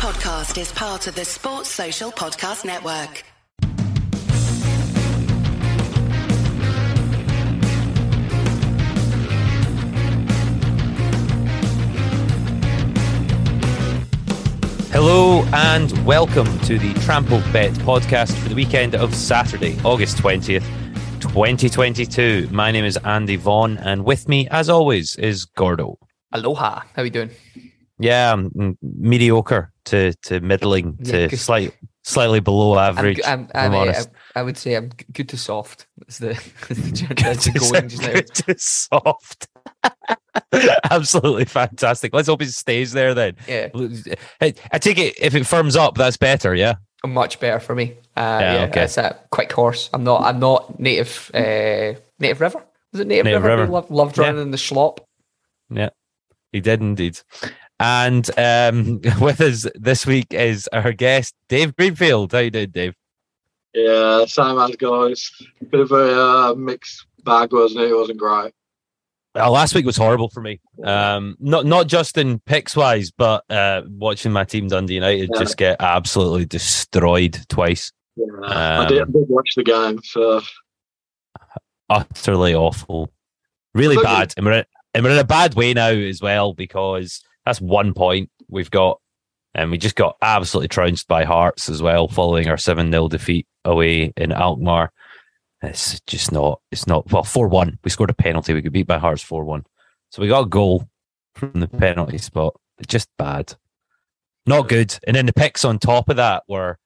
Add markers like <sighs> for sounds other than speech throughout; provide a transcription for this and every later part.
podcast is part of the Sports Social Podcast Network. Hello and welcome to the Trampled Bet podcast for the weekend of Saturday, August 20th, 2022. My name is Andy Vaughan, and with me, as always, is Gordo. Aloha. How are you doing? Yeah, I'm mediocre to, to middling Yeah, to slight, slightly below average. I'm, I'm, I'm honest. I would say I'm good to soft. That's the, <laughs> that's the, that's the going <laughs> just now. Good to soft. <laughs> Absolutely fantastic. Let's hope it stays there then. Yeah, Hey, I take it if it firms up, that's better. Yeah. much better for me. Uh, Yeah, yeah, okay. that's a quick horse. I'm not. I'm not native. Uh, native river. Was it native, Native river? River. Loved, loved Yeah. running in the slop. Yeah, he did indeed. And um, <laughs> with us this week is our guest, Dave Greenfield. How you doing, Dave? Yeah, same as guys. Bit of a uh, mixed bag, wasn't it? It wasn't great. Well, last week was horrible for me. Um, not not just in picks wise, but uh, watching my team Dundee United Yeah. just get absolutely destroyed twice. Yeah, I, did, I Um, did watch the game, so Utterly awful, really bad, and we're in, and we're in a bad way now as well because that's one point we've got, and we just got absolutely trounced by Hearts as well, following our seven 0 defeat away in Alkmaar. It's just not. It's not. Well, four one. We scored a penalty. We could beat by Hearts four one. So we got a goal from the penalty spot. Just bad. Not good. And then the picks on top of that were.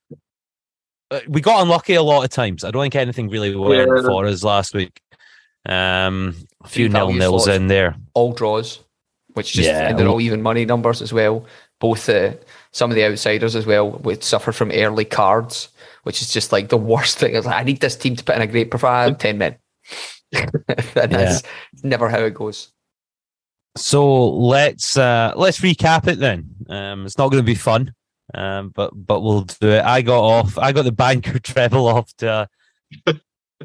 uh, We got unlucky a lot of times. I don't think anything really went Yeah. for us last week. Um, a Few nil nils in there. All draws, which just Yeah. and they're all even money numbers as well. Both uh, some of the outsiders as well would suffer from early cards, which is just like the worst thing. It's like, I need this team to put in a great performance. Ten men. <laughs> and that's never how it goes. So let's uh let's recap it then. Um, it's not going to be fun, um, but but we'll do it. I got off. I got the banker <laughs> treble off to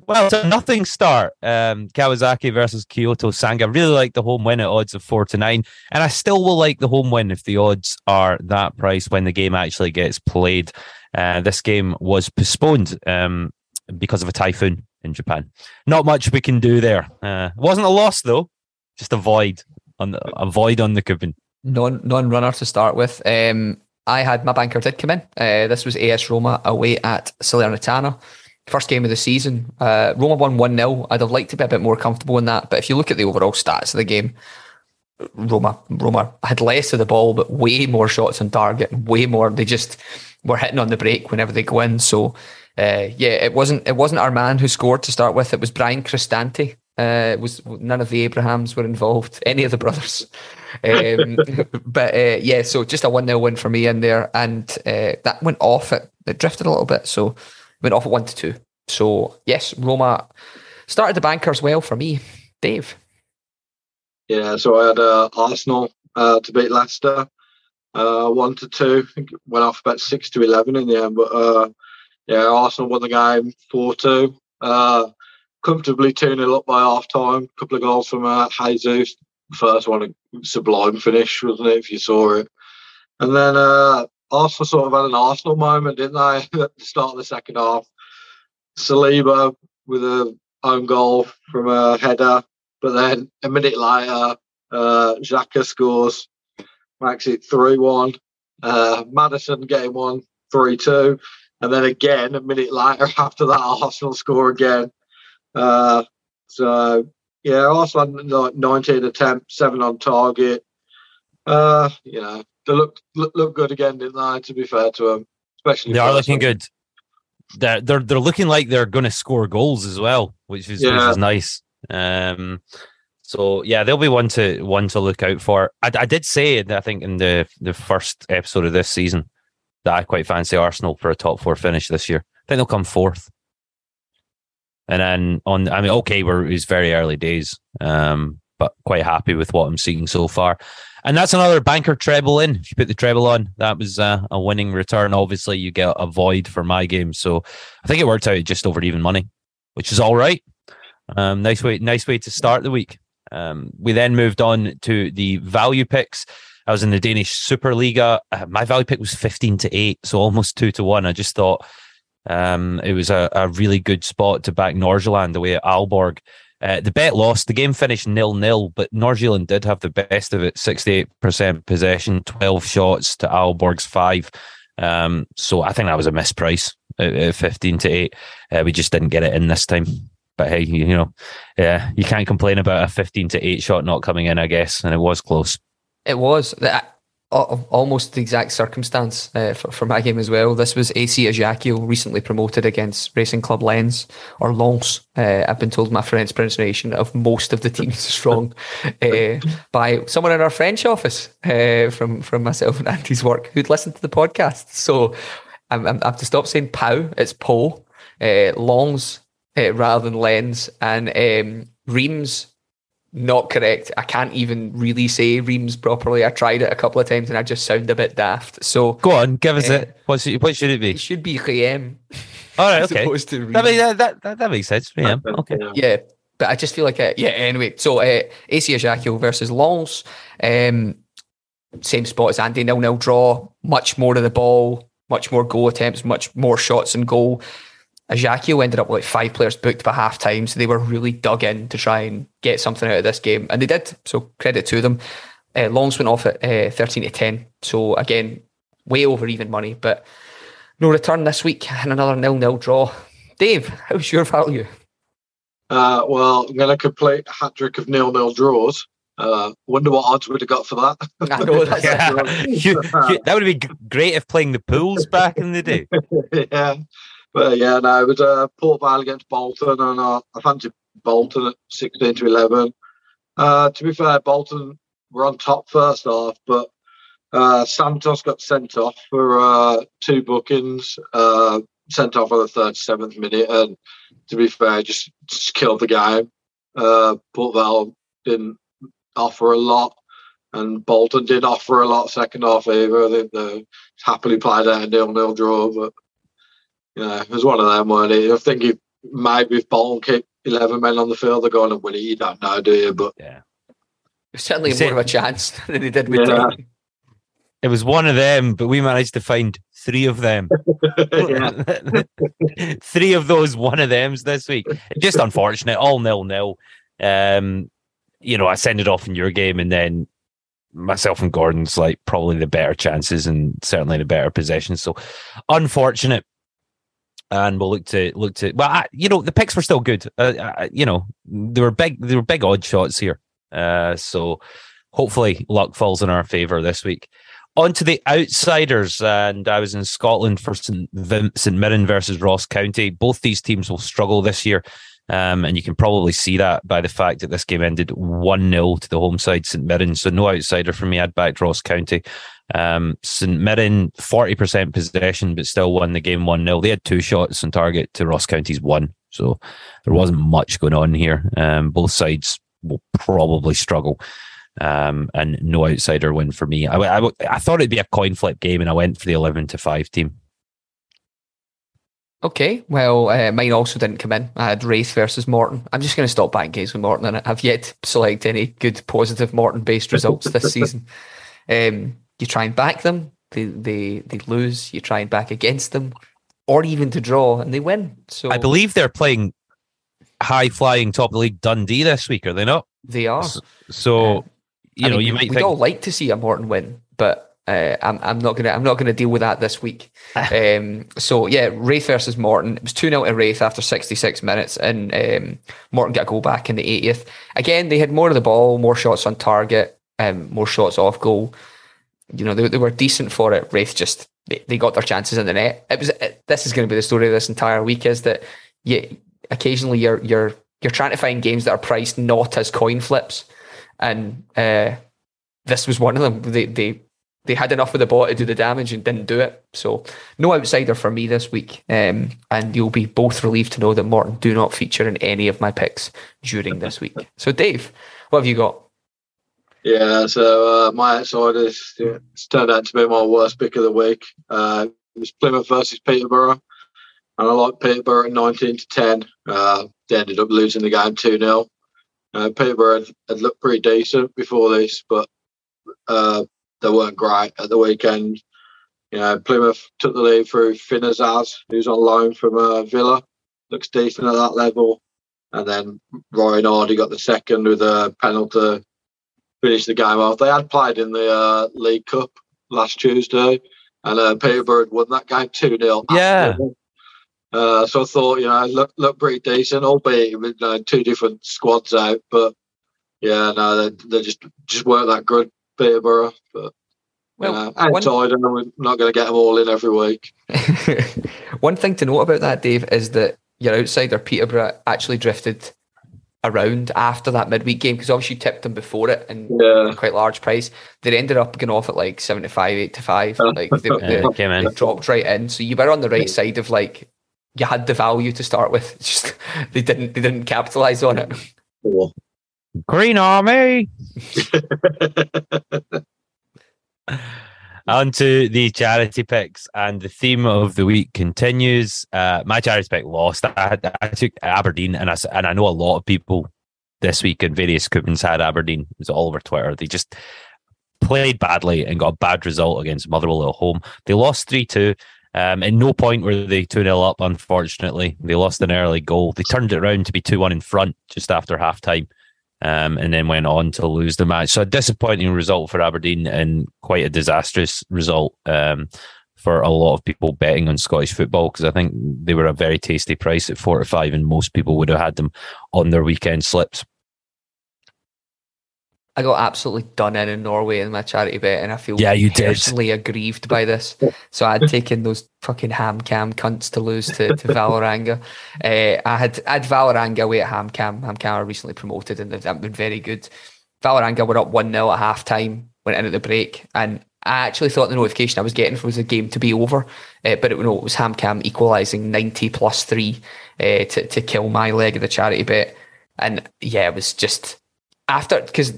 well, it's a nothing start. Um, Kawasaki versus Kyoto Sanga. Really like the home win at odds of four to nine, and I still will like the home win if the odds are that price when the game actually gets played. Uh, this game was postponed um, because of a typhoon in Japan. Not much we can do there. Uh, wasn't a loss though, just a void on the, a void on the coupon. non non runner to start with. Um, I had my banker did come in. Uh, this was AS Roma away at Salernitana. First game of the season. Uh, Roma won 1 0. I'd have liked to be a bit more comfortable in that. But if you look at the overall stats of the game, Roma Roma had less of the ball, but way more shots on target, way more. They just were hitting on the break whenever they go in. So uh, yeah, it wasn't it wasn't our man who scored to start with. It was Bryan Cristante. Uh, it was none of the Abrahams were involved, <laughs> any of the brothers. Um, <laughs> but uh, yeah, so just a one 0 win for me in there, and uh, that went off. It, it drifted a little bit, so went off at one to two. So yes, Roma started the bankers well for me. Dave, yeah. So I had uh, Arsenal uh, to beat Leicester, uh, one to two. I think it went off about six to eleven in the end, but uh, yeah, Arsenal won the game four two. Uh, comfortably two 0 up by half time. A couple of goals from uh, Jesus. First one, a sublime finish, wasn't it? If you saw it, and then uh, Arsenal sort of had an Arsenal moment, didn't they? <laughs> At the start of the second half, Saliba with a own goal from a header, but then a minute later, uh, Xhaka scores, makes it three one. Uh, Maddison getting one three two, and then again a minute later <laughs> after that, Arsenal score again. Uh, so yeah, Arsenal had like 19 attempts, seven on target. Uh, you know, they look look, look good again, didn't they? To be fair to them, especially They are looking good. They're they're they're looking like they're going to score goals as well, which is which is nice. Um, so yeah, they'll be one to one to look out for. I, I did say, I think in the the first episode of this season, that I quite fancy Arsenal for a top four finish this year. I think they'll come fourth. And then on, I mean, okay, we're it's very early days, um, but quite happy with what I'm seeing so far. And that's another banker treble in. If you put the treble on, that was uh, a winning return. Obviously, you get a void for my game, so I think it worked out just over even money, which is all right. Um, nice way, nice way to start the week. Um, we then moved on to the value picks. I was in the Danish Superliga. Uh, my value pick was 15 to 8, so almost 2 to 1. I just thought um, it was a, a really good spot to back Nordsjælland away at Aalborg. Uh, the bet lost. The game finished nil nil, but Nordsjælland did have the best of it 68% possession, 12 shots to Aalborg's five. Um, so I think that was a misprice at, at 15 to 8. Uh, we just didn't get it in this time. But hey, you, you know, yeah, you can't complain about a 15 to 8 shot not coming in, I guess. And it was close. It was almost the exact circumstance uh, for, for my game as well. This was AC Ajaccio recently promoted against Racing Club Lens or Lens. Uh, I've been told my French pronunciation of most of the teams is wrong <laughs> uh, by someone in our French office uh, from from myself and Andy's work who'd listened to the podcast. So I'm, I'm, i have to stop saying Pau. It's Po. Uh, Lens uh, rather than Lens and um, Reams not correct. I can't even really say Reams properly. I tried it a couple of times and I just sound a bit daft. So go on, give us uh, it. What's it, what should it be? It should be Riem. All right, <laughs> okay. that, makes, that, that, that makes sense. Riem. Okay. Yeah, but I just feel like, uh, yeah, anyway. So uh, AC Ajaccio versus Lens. Um, same spot as Andy, nil nil draw. Much more of the ball, much more goal attempts, much more shots and goal. Ajaccio ended up with like five players booked by half time, so they were really dug in to try and get something out of this game, and they did. So credit to them. Uh, Longs went off at uh, thirteen to ten, so again, way over even money, but no return this week and another nil nil draw. Dave, how's your value? Uh, well, I'm going to complete a hat trick of nil nil draws. Uh, wonder what odds we'd have got for that. I know <laughs> that's yeah. <laughs> <laughs> that would be great if playing the pools back in the day. yeah, but yeah, no, it was uh, Port Vale against Bolton, and uh, I fancied Bolton at 16 to 11. Uh, to be fair, Bolton were on top first half, but uh, Santos got sent off for uh, two bookings, uh, sent off on the 37th minute, and to be fair, just, just killed the game. Uh, Port Vale didn't offer a lot, and Bolton did offer a lot second half either. Think they happily played out a nil-nil draw, but yeah, it was one of them, weren't it? I think he maybe if Bolton keep 11 men on the field, they're going to win it. You don't know, do you? But yeah, certainly more of a chance <laughs> than they did with yeah. It was one of them, but we managed to find three of them. <laughs> <laughs> three of those one of them's this week. Just unfortunate, all nil nil. Um, you know, I send it off in your game, and then myself and Gordon's like probably the better chances and certainly the better possession. So unfortunate and we'll look to look to. Well, I, you know, the picks were still good. Uh, I, you know, there were big, there were big odd shots here. Uh, so hopefully, luck falls in our favour this week. On to the outsiders, and I was in Scotland for St. St. Mirren versus Ross County. Both these teams will struggle this year. Um, and you can probably see that by the fact that this game ended 1 0 to the home side, St Mirren. So, no outsider for me. I'd backed Ross County. Um, St Mirren, 40% possession, but still won the game 1 0. They had two shots on target to Ross County's one. So, there wasn't much going on here. Um, both sides will probably struggle. Um, and no outsider win for me. I, I, I thought it'd be a coin flip game, and I went for the 11 to 5 team. Okay, well, uh, mine also didn't come in. I had Raith versus Morton. I'm just going to stop backing games with Morton, and I've yet to select any good positive Morton-based results this <laughs> season. Um, you try and back them, they, they they lose. You try and back against them, or even to draw, and they win. So I believe they're playing high flying top of the league Dundee this week, are they not? They are. So, so uh, you I know, mean, you might. We'd think... all like to see a Morton win, but uh, I'm, I'm not gonna I'm not gonna deal with that this week. <laughs> Um, so yeah, Raith versus Morton. It was two 0 to Raith after 66 minutes, and um, Morton got a goal back in the 80th. Again, they had more of the ball, more shots on target, um, more shots off goal. You know, they, they were decent for it. Raith just they, they got their chances in the net. It was it, this is going to be the story of this entire week is that you occasionally you're you're you're trying to find games that are priced not as coin flips, and uh, this was one of them. They they they had enough of the ball to do the damage and didn't do it. So no outsider for me this week. Um, and you'll be both relieved to know that Morton do not feature in any of my picks during this week. So Dave, what have you got? Yeah, so uh, my outsiders yeah, it's turned out to be my worst pick of the week. Uh, it was Plymouth versus Peterborough. And I like Peterborough at 19 to 10. Uh, they ended up losing the game 2 0. Uh, Peterborough had, had, looked pretty decent before this, but uh, they weren't great at the weekend. You know, Plymouth took the lead through Finn Azaz, who's on loan from uh, Villa. Looks decent at that level. And then Ryan Hardie got the second with a penalty, to finish the game off. They had played in the uh, League Cup last Tuesday, and uh, Peterborough had won that game 2 0. Yeah. Uh, so I thought, you know, look look pretty decent, albeit with uh, two different squads out. But yeah, no, they, they just just weren't that good, Peterborough. But Well, uh, one- outside, and we're not going to get them all in every week. <laughs> One thing to note about that, Dave, is that your outsider Peterborough actually drifted around after that midweek game because obviously you tipped them before it and Yeah. quite large price. They ended up going off at like 75, 8 to 5. Like they, <laughs> they, Yeah, came they dropped right in. So you were on the right side of like you had the value to start with. It's <laughs> just they didn't they didn't capitalize on it. Cool. Green Army. <laughs> On to the charity picks, and the theme of the week continues. Uh, my charity pick lost. I, I took Aberdeen, and I s- and I know a lot of people this week in various coupons had Aberdeen. It was all over Twitter. They just played badly and got a bad result against Motherwell at home. They lost three two. Um, at no point were they 2 0 up, unfortunately. They lost an early goal. They turned it around to be 2 1 in front just after half time um, and then went on to lose the match. So a disappointing result for Aberdeen and quite a disastrous result um, for a lot of people betting on Scottish football because I think they were a very tasty price at four to five, and most people would have had them on their weekend slips. I got absolutely done in in Norway in my charity bet, and I feel Yeah, you did. personally aggrieved by this. So I had taken those fucking HamKam cunts to lose to, to Vålerenga. Uh, <laughs> I had I had Vålerenga away at HamKam. Ham cam are recently promoted, and they've they've been very good. Vålerenga were up one 0 at half time, went in at the break, and I actually thought the notification I was getting was a game to be over, uh, but it, no, it was HamKam equalising ninety plus three uh, to to kill my leg of the charity bet, and yeah, it was just after because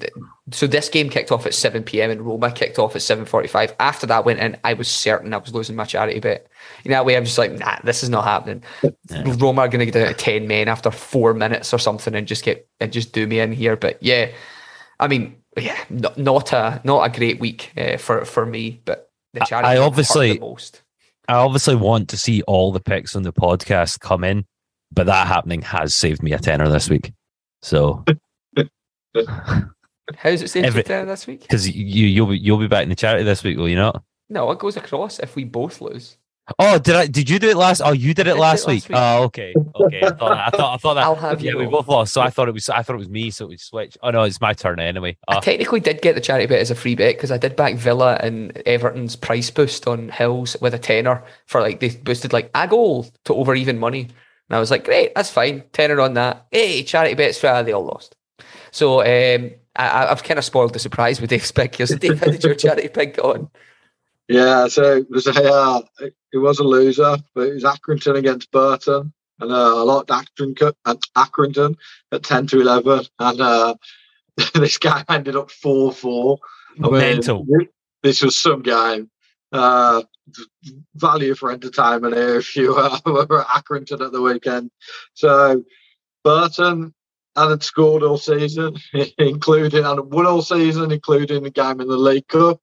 so this game kicked off at 7 p.m. and Roma kicked off at 7:45. After that went in, I was certain I was losing my charity bet. You know, that way I'm just like, nah, this is not happening. Roma are going to get down to 10 men after four minutes or something and just get and just do me in here. But yeah, I mean, yeah, not, not a not a great week uh, for for me. But the I- charity I hurt obviously- the most. I obviously want to see all the picks on the podcast come in, but that happening has saved me a tenner this week. So How's it saved Every- this week? because you you'll be you'll be back in the charity this week, will you not? No, it goes across if we both lose. Oh, did I? Did you do it last? Oh, you did it did it last last week. week. Oh, okay, okay. I thought, I thought, I thought that. I'll have yeah, you we both lost, so I thought it was. I thought it was me, so it we switched. Oh no, it's my turn anyway. I Oh, technically did get the charity bet as a free bet because I did back Villa and Everton's price boost on Hills with a tenner for like they boosted like a goal to over even money. And I was like, great, that's fine. Tenner on that. Hey, charity bets, ah, they all lost. So um, I, I- I've kind of spoiled the surprise with Dave's pick here. So Dave, how did your charity pick go on? Yeah, so it was a uh, it was a loser, but it was Accrington against Burton, and uh, I liked Accrington at Accrington at ten to eleven, and uh, <laughs> this guy ended up four four. Mental. This was some game. Uh, value for entertainment here if you uh, <laughs> were at Accrington at the weekend. So Burton hadn't scored all season, <laughs> including and won all season, including the game in the League Cup.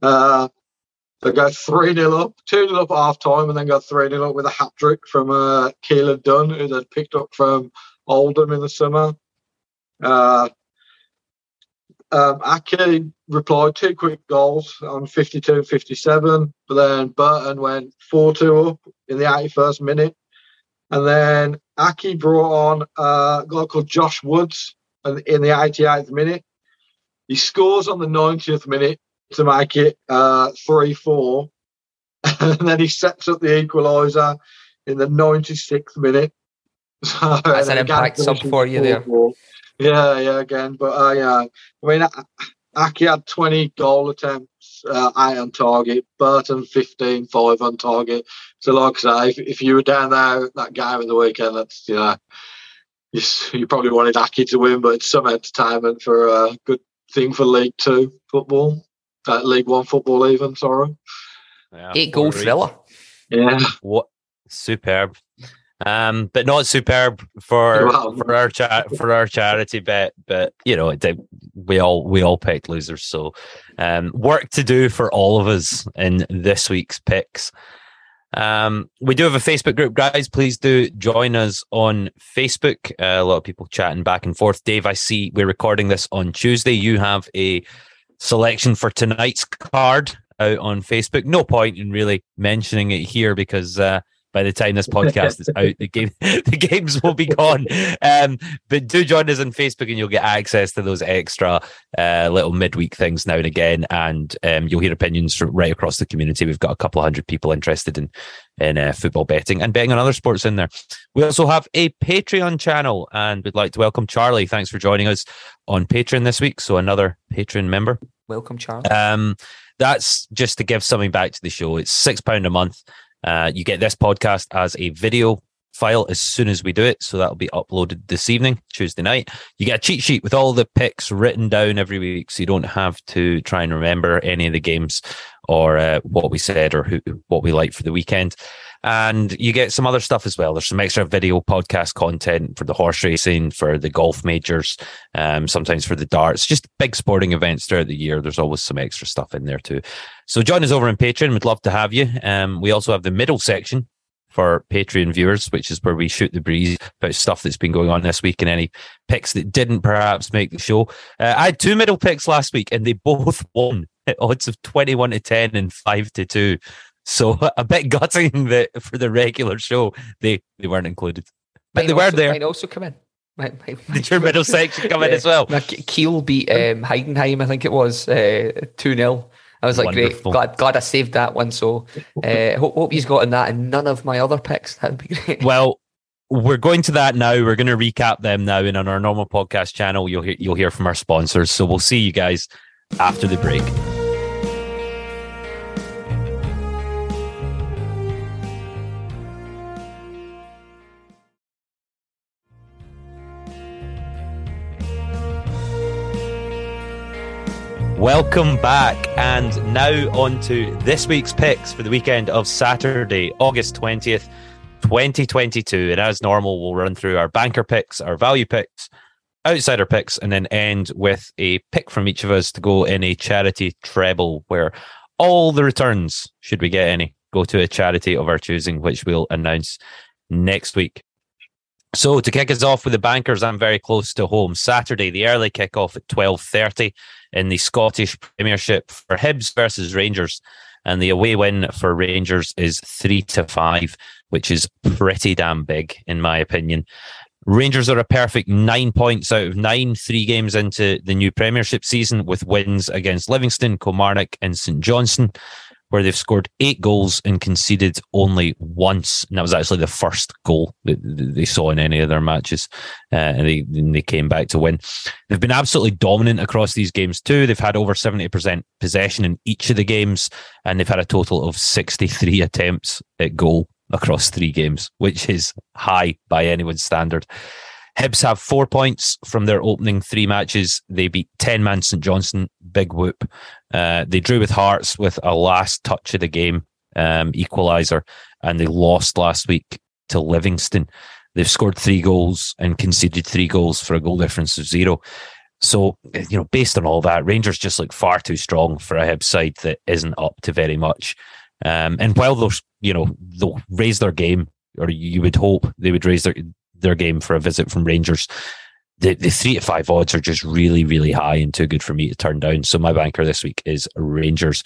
Uh, they go 3 0 up, 2 0 up at half time, and then go 3 0 up with a hat trick from uh, Keillor-Dunn, who they'd picked up from Oldham in the summer. Uh, um, Accy replied two quick goals on 52 and 57, but then Burton went 4 2 up in the 81st minute. And then Accy brought on uh, a guy called Josh Woods in the 88th minute. He scores on the 90th minute to make it uh, 3 4. <laughs> And then he sets up the equaliser in the 96th minute. <laughs> So, That's an impact sub for you there. 4-4. Yeah, yeah, again. But uh, yeah, I mean, Accy had 20 goal attempts, uh, 8 on target. Burton 15, 5 on target. So, like I say, if, if you were down there that game of the weekend, that's, you know, you, you probably wanted Accy to win, but it's some entertainment for a good thing for League Two football. Uh, League One football, even, sorry. yeah, Eight four goal thriller. Yeah. What superb. Um, but not superb for for our cha- for our charity bet. But you know, it, we all we all picked losers. So, um, work to do for all of us in this week's picks. Um, we do have a Facebook group, guys. Please do join us on Facebook. Uh, a lot of people chatting back and forth. Dave, I see we're recording this on Tuesday. You have a selection for tonight's card out on Facebook. No point in really mentioning it here because uh, by the time this podcast is out, the game <laughs> the games will be gone. Um, but do join us on Facebook, and you'll get access to those extra uh, little midweek things now and again, and um, you'll hear opinions from right across the community. We've got a couple of hundred people interested in in uh, football betting and betting on other sports in there. We also have a Patreon channel, and we'd like to welcome Charlie. Thanks for joining us on Patreon this week. So another Patreon member. Welcome, Charlie. Um, that's just to give something back to the show. It's six pound a month. Uh, you get this podcast as a video file as soon as we do it. So that'll be uploaded this evening, Tuesday night. You get a cheat sheet with all the picks written down every week. So you don't have to try and remember any of the games or uh, what we said or who, what we like for the weekend. And you get some other stuff as well. There's some extra video podcast content for the horse racing, for the golf majors, um, sometimes for the darts, just big sporting events throughout the year. There's always some extra stuff in there too. So join us over on Patreon. We'd love to have you. Um, we also have the middle section for Patreon viewers, which is where we shoot the breeze about stuff that's been going on this week and any picks that didn't perhaps make the show. Uh, I had two middle picks last week and they both <laughs> won at odds of 21 to 10 and 5 to 2. So <laughs> a bit gutting that for the regular show they, they weren't included. But Might they were there. Might also come in. Might, might, Did your middle section come in as well? Now, K- Kiel beat um, Heidenheim, I think it was two 0 I was like, Wonderful. great, glad, glad I saved that one. So, uh, hope, hope he's gotten that and none of my other picks. <laughs> That'd be great. Well, we're going to that now. We're going to recap them now, and on our normal podcast channel, you'll hear you'll hear from our sponsors. So we'll see you guys after the break. Welcome back, and now on to this week's picks for the weekend of Saturday, August 20th, 2022. And as normal, we'll run through our banker picks, our value picks, outsider picks, and then end with a pick from each of us to go in a charity treble where all the returns, should we get any, go to a charity of our choosing, which we'll announce next week. So to kick us off with the bankers, I'm very close to home. Saturday, the early kickoff at 12.30 in the Scottish Premiership for Hibs versus Rangers. And the away win for Rangers is three to five, which is pretty damn big, in my opinion. Rangers are a perfect nine points out of nine, three games into the new Premiership season with wins against Livingston, Kilmarnock, and St Johnstone, where they've scored eight goals and conceded only once. And that was actually the first goal that they saw in any of their matches. Uh, and they, and they came back to win. They've been absolutely dominant across these games too. They've had over 70% possession in each of the games, and they've had a total of 63 <laughs> attempts at goal across three games, which is high by anyone's standard. Hibs have four points from their opening three matches. They beat 10 man St Johnson, big whoop. Uh, they drew with Hearts with a last touch of the game um, equaliser, and they lost last week to Livingston. They've scored three goals and conceded three goals for a goal difference of zero. So, you know, based on all that, Rangers just look far too strong for a Hibs side that isn't up to very much. Um, and while they'll, you know, they'll raise their game, or you would hope they would raise their their game for a visit from Rangers, the, the three to five odds are just really, really high and too good for me to turn down. So my banker this week is Rangers.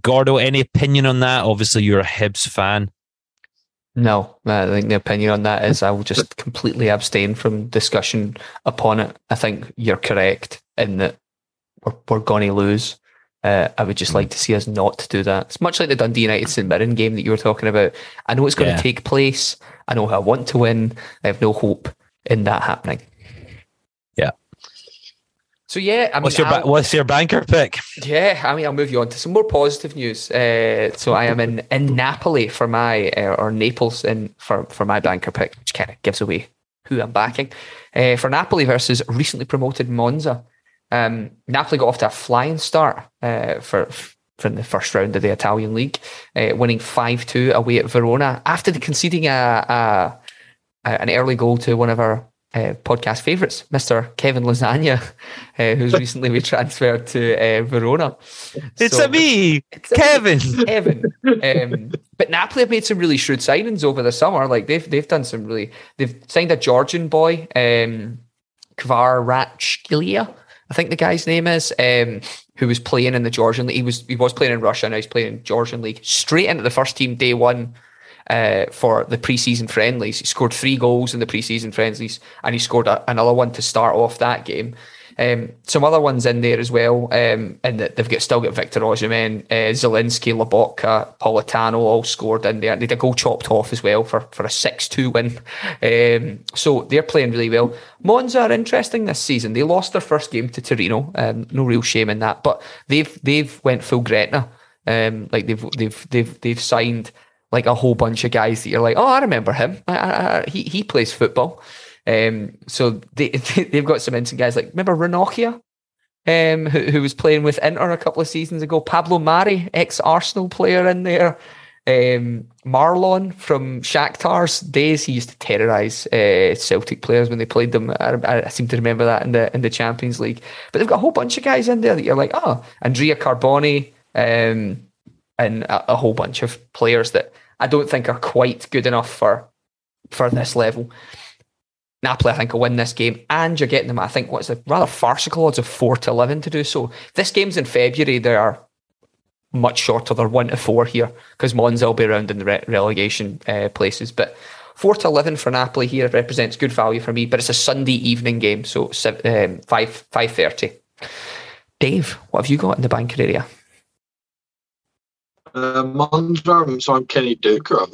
Gordo, any opinion on that? Obviously, you're a Hibs fan. No, I think the opinion on that is I will just completely abstain from discussion upon it. I think you're correct in that we're, we're going to lose. Uh, I would just like to see us not do that. It's much like the Dundee United St Mirren game that you were talking about. I know it's going Yeah. to take place. I know I want to win. I have no hope in that happening. Yeah. So yeah, I mean, What's your ba- what's your banker pick? yeah, I mean, I'll move you on to some more positive news. Uh, so I am in, in Napoli for my uh, or Naples in for for my banker pick, which kind of gives away who I'm backing. Uh, for Napoli versus recently promoted Monza. Um, Napoli got off to a flying start uh, for from the first round of the Italian league, uh, winning five two away at Verona after the conceding a, a, an early goal to one of our uh, podcast favourites, Mr. Kevin Lasagna, <laughs> uh, who's <laughs> recently been transferred to uh, Verona. It's so, a me, it's Kevin. A me, Kevin. <laughs> Um, but Napoli have made some really shrewd signings over the summer. Like they've they've done some really. They've signed a Georgian boy, um, Kvaratskhelia, I think the guy's name is, um, who was playing in the Georgian league. He was he was playing in Russia. Now he's playing in Georgian league. Straight into the first team day one uh, for the preseason friendlies. He scored three goals in the preseason friendlies, and he scored a, another one to start off that game. Um, some other ones in there as well, um, and they've got still got Victor Osimhen, uh, Zielinski, Lobotka, Politano all scored in there. They had a goal chopped off as well for, for a six two win. Um, so they're playing really well. Monza are interesting this season. They lost their first game to Torino. Um, no real shame in that, but they've they've went full Gretna. Um, like they've they've they've they've signed like a whole bunch of guys that you're like, oh, I remember him. I, I, I, he he plays football. Um, so they, <laughs> they've got some instant guys like remember Ranocchia, um, who, who was playing with Inter a couple of seasons ago. Pablo Mari, ex Arsenal player in there. Um, Marlon from Shakhtar's days, he used to terrorise uh, Celtic players when they played them. I, I, seem to remember that in the in the Champions League. But they've got a whole bunch of guys in there that you're like, oh, Andrea Carboni, um, and a, a whole bunch of players that I don't think are quite good enough for for this level. Napoli, I think, will win this game, and you're getting them. I think what's the rather farcical odds of four to eleven to do so. this game's in February. They are much shorter. They're one to four here because Monza will be around in the re- relegation uh, places. But four to eleven for Napoli here represents good value for me. But it's a Sunday evening game, so um, five five thirty. Dave, what have you got in the banker area? Uh, Monza, so I'm Kenny Duker,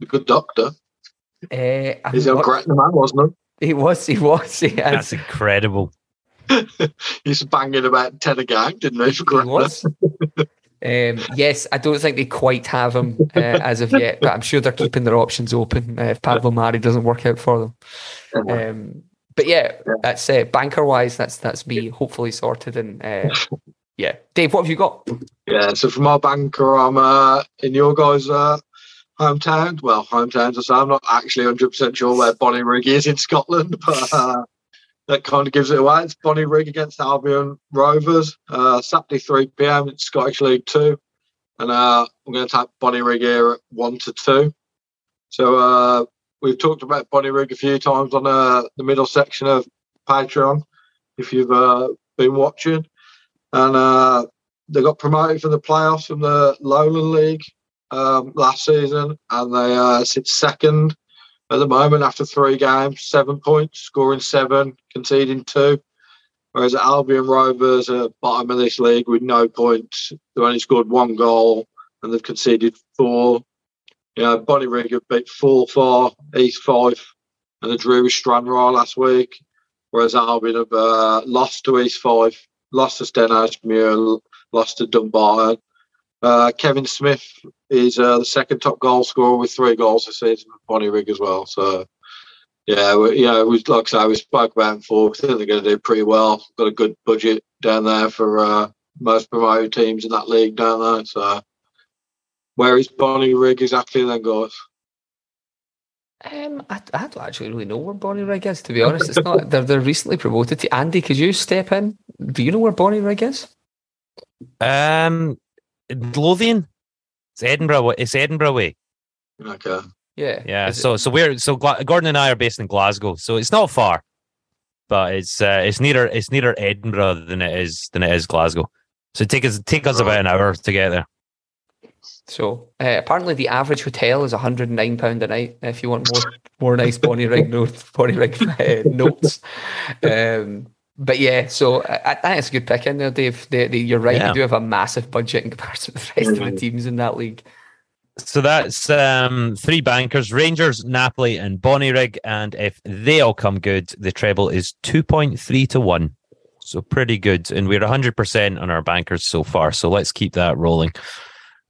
The good doctor. Uh, He's a great man, wasn't he? He was, he was. He That's incredible. <laughs> He's banging about ten a gang, didn't he? For he was. Um, yes, I don't think they quite have him uh, <laughs> as of yet, but I'm sure they're keeping their options open uh, if Pablo Mari doesn't work out for them. Um, but yeah, that's uh, banker wise. That's that's me hopefully sorted. And uh, <laughs> yeah, Dave, what have you got? Yeah, so from our banker, I'm uh, in your guys' uh, hometown. Well, hometowns, say. I'm not actually 100% sure where Bonnyrigg is in Scotland, <laughs> but uh, that kind of gives it away. It's Bonnyrigg against Albion Rovers, uh, Saturday 3 pm. It's Scottish League Two. And uh, I'm going to take Bonnyrigg here at 1 to 2. So uh, we've talked about Bonnyrigg a few times on uh, the middle section of Patreon, if you've uh, been watching. And they got promoted from the playoffs from the Lowland League um, last season, and they uh, sit second at the moment after three games, seven points, scoring seven, conceding two. Whereas Albion Rovers are bottom of this league with no points. They've only scored one goal and they've conceded four. You know, Bonnyrigg have beat Forfar, East Fife, and the drew with Stranraer last week. Whereas Albion have uh, lost to East Fife, lost to Stenhousemuir, lost to Dumbarton, uh, Kevin Smith is uh, the second top goal scorer with three goals this season for Bonnyrigg as well. So, yeah, we, yeah, we, like I say, we spoke about before. I think they're going to do pretty well. Got a good budget down there for uh, most promoted teams in that league down there. So, where is Bonnyrigg exactly then, guys? Um, I, I don't actually really know where Bonnie Bonnyrigg is, to be honest. It's not. They're, they're recently promoted to Andy. Could you step in? Do you know where Bonnie Bonnyrigg is? Um, Lothian. It's Edinburgh. It's Edinburgh way. Okay. Yeah. Yeah. Is so it? so we're so Gordon and I are based in Glasgow, so it's not far, but it's uh, it's nearer it's nearer Edinburgh than it is than it is Glasgow. So take us take us about an hour to get there. So uh, apparently the average hotel is 109 pound a night. If you want more more nice Bonnyrigg <laughs> notes, Bonnyrigg uh, notes. <laughs> Um, but yeah, so I, I, think it's a good pick in there, Dave. They, they, you're right. Yeah. They do have a massive budget in comparison to the rest mm-hmm. of the mm-hmm. teams in that league. So that's um, three bankers: Rangers, Napoli, and Bonnyrigg. And if they all come good, the treble is two point three to one. So pretty good, and we're hundred percent on our bankers so far. So let's keep that rolling.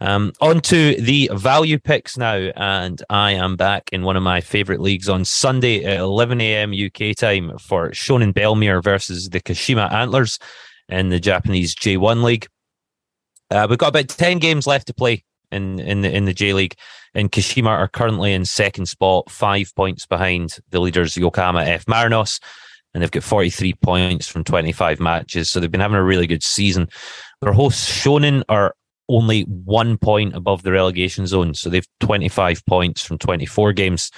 Um, on to the value picks now, and I am back in one of my favourite leagues on Sunday at 11 a.m. UK time for Shonan Bellmare versus the Kashima Antlers in the Japanese J1 League. Uh, we've got about ten games left to play in in the in the J League, and Kashima are currently in second spot, five points behind the leaders Yokohama F Marinos, and they've got forty three points from twenty five matches. So they've been having a really good season. Their hosts Shonan are only one point above the relegation zone, so they've twenty five points from twenty four games.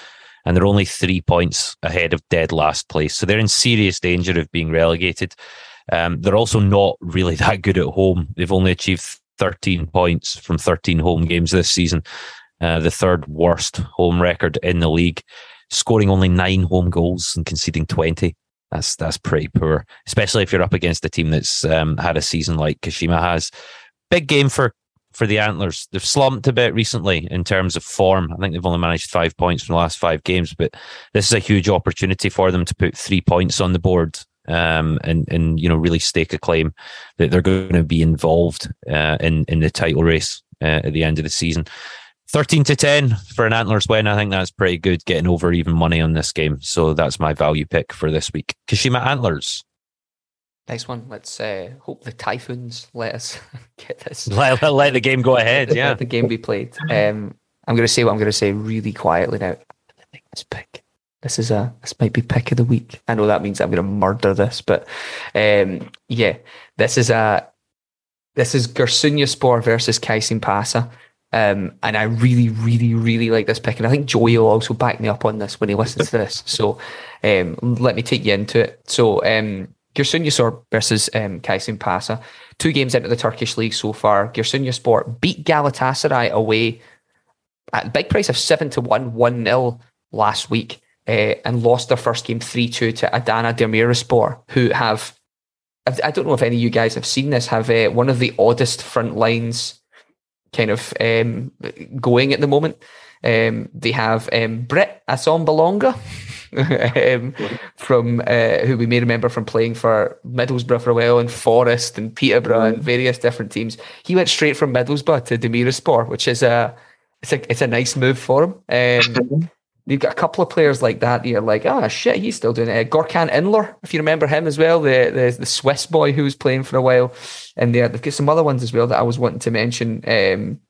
And they're only three points ahead of dead last place. So they're in serious danger of being relegated. Um, they're also not really <laughs> that good at home. They've only achieved 13 points from 13 home games this season, uh, the third worst home record in the league, scoring only nine home goals and conceding 20. That's that's pretty poor, especially if you're up against a team that's um, had a season like Kashima has. Big game for for the Antlers. They've slumped a bit recently in terms of form. I think they've only managed five points from the last five games, but this is a huge opportunity for them to put three points on the board um, and and you know really stake a claim that they're going to be involved uh, in in the title race uh, at the end of the season. Thirteen to ten for an Antlers win. I think that's pretty good, getting over even money on this game. So that's my value pick for this week. Kashima Antlers. Nice one. Let's uh, hope the Typhoons let us <laughs> get this. Let, let the game go ahead. Yeah, let the game be played. Um, I'm going to say what I'm going to say really quietly now. This pick this is a this might be pick of the week. I know that means I'm going to murder this, but um, yeah, this is a this is Giresunyaspor versus Kasimpasa. Um, and I really, really, really like this pick. And I think Joey will also back me up on this when he listens to this. So um, let me take you into it. So um, Giresunyaspor versus um, Kasimpasa. Two games into the Turkish league so far. Giresun Giresunyaspor beat Galatasaray away at big price of 7 to 1, 1 0 last week uh, and lost their first game 3 2 to Adana Demirspor, who have, I don't know if any of you guys have seen this, have uh, one of the oddest front lines kind of um, going at the moment. Um, they have um, Britt Assombalonga, <laughs> um, from uh, who we may remember from playing for Middlesbrough for a while and Forest and Peterborough mm. and various different teams. He went straight from Middlesbrough to Demirspor, which is a it's a it's a nice move for him. Um, You've got a couple of players like that. You're like, ah, oh, shit, he's still doing it. Uh, Gökhan Inler, if you remember him as well, the, the the Swiss boy who was playing for a while, and there they've got some other ones as well that I was wanting to mention. Um,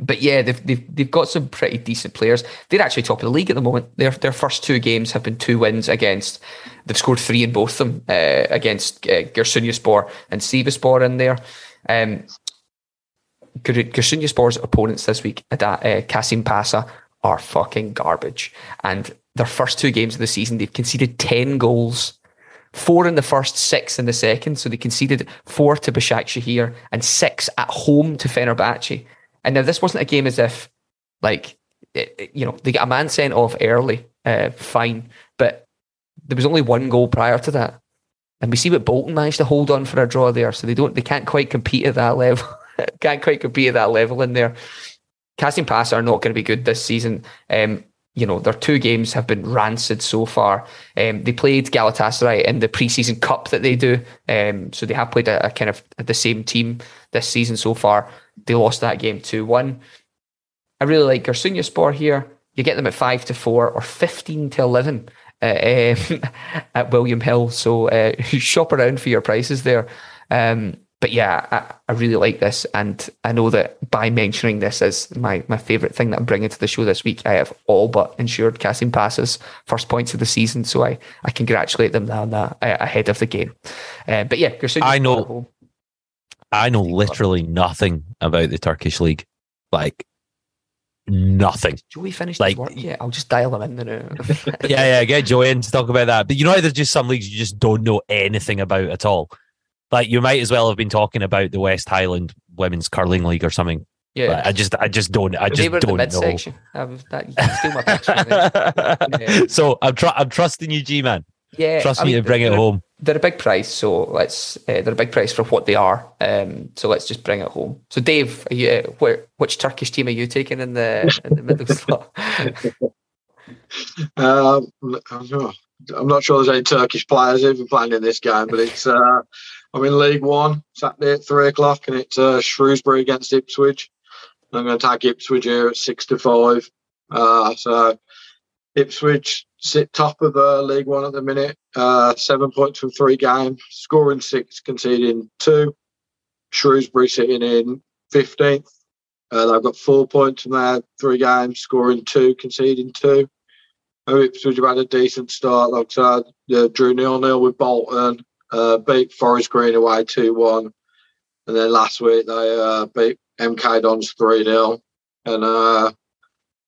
but yeah, they've, they've they've got some pretty decent players. They're actually top of the league at the moment. Their their first two games have been two wins against. They've scored three in both of them uh, against uh, Giresunyaspor and Sivasspor in there. Um, Giresunyaspor's opponents this week, uh, Kasimpasa, are fucking garbage. And their first two games of the season, they've conceded 10 goals, four in the first, six in the second. So they conceded four to Başakşehir and six at home to Fenerbahce. And now this wasn't a game as if, like, it, you know, they got a man sent off early, uh, fine. But there was only one goal prior to that. And we see what Bolton managed to hold on for a draw there. So they don't, they can't quite compete at that level. <laughs> can't quite compete at that level in there. Kasimpasa are not going to be good this season. Um, you know, their two games have been rancid so far. Um, they played Galatasaray in the preseason cup that they do. Um, so they have played a, a, kind of the same team this season so far. They lost that game 2 1. I really like Giresunyaspor here. You get them at 5 to 4 or 15 to 11 uh, <laughs> um, at William Hill. So uh, <laughs> shop around for your prices there. Um, but yeah, I, I, really like this, and I know that by mentioning this as my my favorite thing that I'm bringing to the show this week, I have all but ensured Kasimpasa's first points of the season. So I I congratulate them on that uh, ahead of the game. Uh, but yeah, I know, I know literally nothing about the Turkish league, like nothing. Joey finished like, work Yeah, I'll just dial them in now. <laughs> yeah, yeah, get Joey in to talk about that. But you know, there's just some leagues you just don't know anything about at all. Like you might as well have been talking about the West Highland Women's Curling League or something. Yeah, I just, I just don't, I just don't know. That, <laughs> yeah. So I'm, tr- I'm trusting you, G man. Yeah, trust I me mean, to bring it home. They're a big price, so let's. Uh, they're a big price for what they are. Um, so let's just bring it home. So, Dave, you, uh, where, which Turkish team are you taking in the in the middle slot? <laughs> um, I'm not sure there's any Turkish players even playing in this game, but it's uh, I'm in League One Saturday at three o'clock, and it's uh, Shrewsbury against Ipswich. I'm going to take Ipswich here at six to five. Uh, so Ipswich sit top of uh, League One at the minute, uh, seven points from three games, scoring six, conceding two. Shrewsbury sitting in 15th. Uh, they've got four points from their three games, scoring two, conceding two. Ipswich have had a decent start. Like I said, drew nil nil with Bolton, uh, beat Forest Green away 2 1. And then last week they uh, beat MK Dons 3 0. And uh,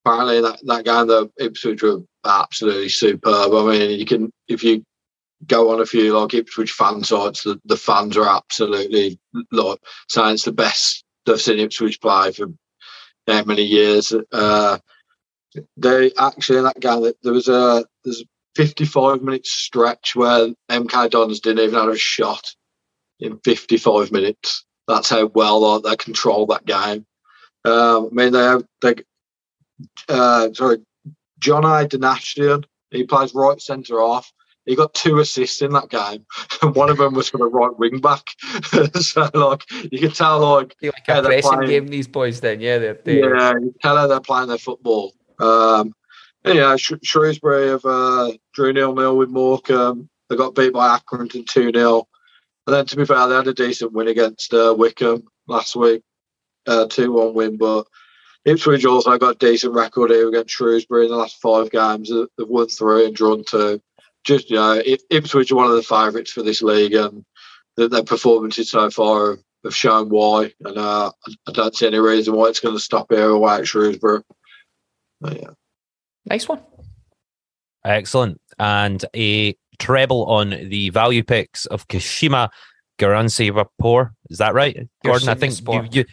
apparently that, that game, the Ipswich were absolutely superb. I mean, you can, if you go on a few like Ipswich fan sites, the, the fans are absolutely like saying it's the best they've seen Ipswich play for that many years. Uh, they actually in that game there was a there's a 55 minute stretch where MK Dons didn't even have a shot in 55 minutes. That's how well they control that game. Um, I mean, they have they uh, sorry, Jonny Donacien. He plays right centre off. He got two assists in that game, <laughs> and one of them was for the right wing back. <laughs> so, like, you can tell, like, like a pressing playing, game. These boys, then, yeah, they're, they're yeah, you tell how they're playing their football. Um, and, yeah, Sh- Shrewsbury have uh, drew nil nil with Morecambe. They got beat by Accrington two 0 and then, to be fair, they had a decent win against uh, Wycombe last week, uh, two uh, one win. But Ipswich also got a decent record here against Shrewsbury in the last five games. They've won three and drawn two. Just you know, Ipswich are one of the favourites for this league, and their performances so far have shown why. And uh, I don't see any reason why it's going to stop here away at Shrewsbury. But, yeah. Nice one. Excellent. And a treble on the value picks of Kashima Garansi Vapor. Is that right, Gordon? I think you,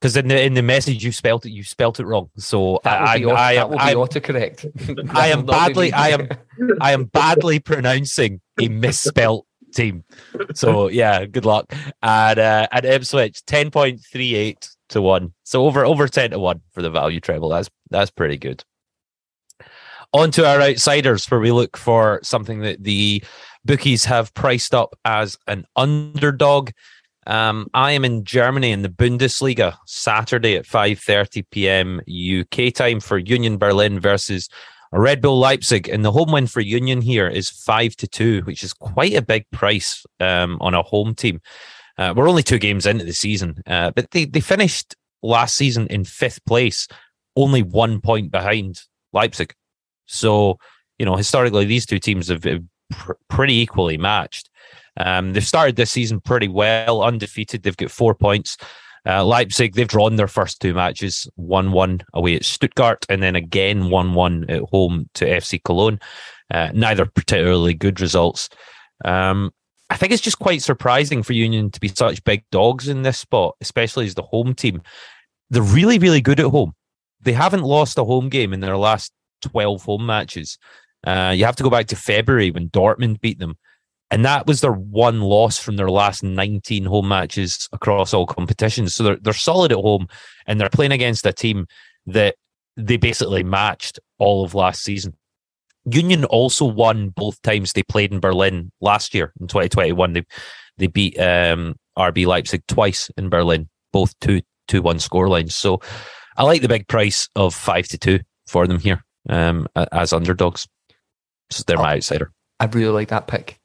because in the in the message you spelt it you spelt it wrong. So that I, be, I, I, I, autocorrect. <laughs> I am badly I am I am badly pronouncing a misspelt team. So yeah, good luck. And uh, at Ipswich, ten point three eight to one. So over over ten to one for the value treble. That's that's pretty good. On to our outsiders, where we look for something that the bookies have priced up as an underdog. Um, I am in Germany in the Bundesliga Saturday at 5:30 p.m. UK time for Union Berlin versus Red Bull Leipzig, and the home win for Union here is five to two, which is quite a big price um, on a home team. Uh, we're only two games into the season, uh, but they they finished last season in fifth place, only one point behind Leipzig. So, you know, historically, these two teams have pr- pretty equally matched. Um, they've started this season pretty well, undefeated. They've got four points. Uh, Leipzig, they've drawn their first two matches 1 1 away at Stuttgart and then again 1 1 at home to FC Cologne. Uh, neither particularly good results. Um, I think it's just quite surprising for Union to be such big dogs in this spot, especially as the home team. They're really, really good at home. They haven't lost a home game in their last 12 home matches. Uh, you have to go back to February when Dortmund beat them. And that was their one loss from their last 19 home matches across all competitions. So they're, they're solid at home and they're playing against a team that they basically matched all of last season. Union also won both times they played in Berlin last year in 2021. They they beat um, RB Leipzig twice in Berlin, both two two one scorelines. So I like the big price of five to two for them here um, as underdogs. So they're my outsider. I really like that pick.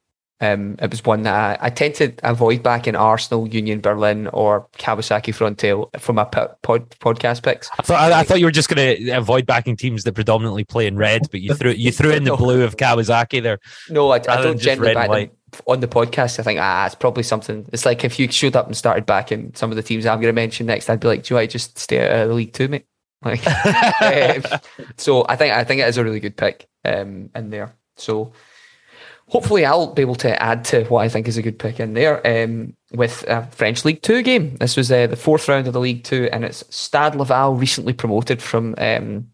Um, it was one that I, I, tend to avoid back in Arsenal, Union Berlin, or Kawasaki Frontale from my pod, podcast picks. I thought, I, I thought you were just going to avoid backing teams that predominantly play in red, but you threw you threw in the <laughs> blue of Kawasaki there. No, I, I don't generally back them on the podcast. I think ah, it's probably something. It's like if you showed up and started backing some of the teams I'm going to mention next, I'd be like, "Do I just stay out of the league too, mate?" <laughs> Like, <laughs> um, so I think I think it is a really good pick um, in there. So hopefully I'll be able to add to what I think is a good pick in there um, with a French League Two game. This was uh, the fourth round of the League Two, and it's Stade Laval recently promoted from um,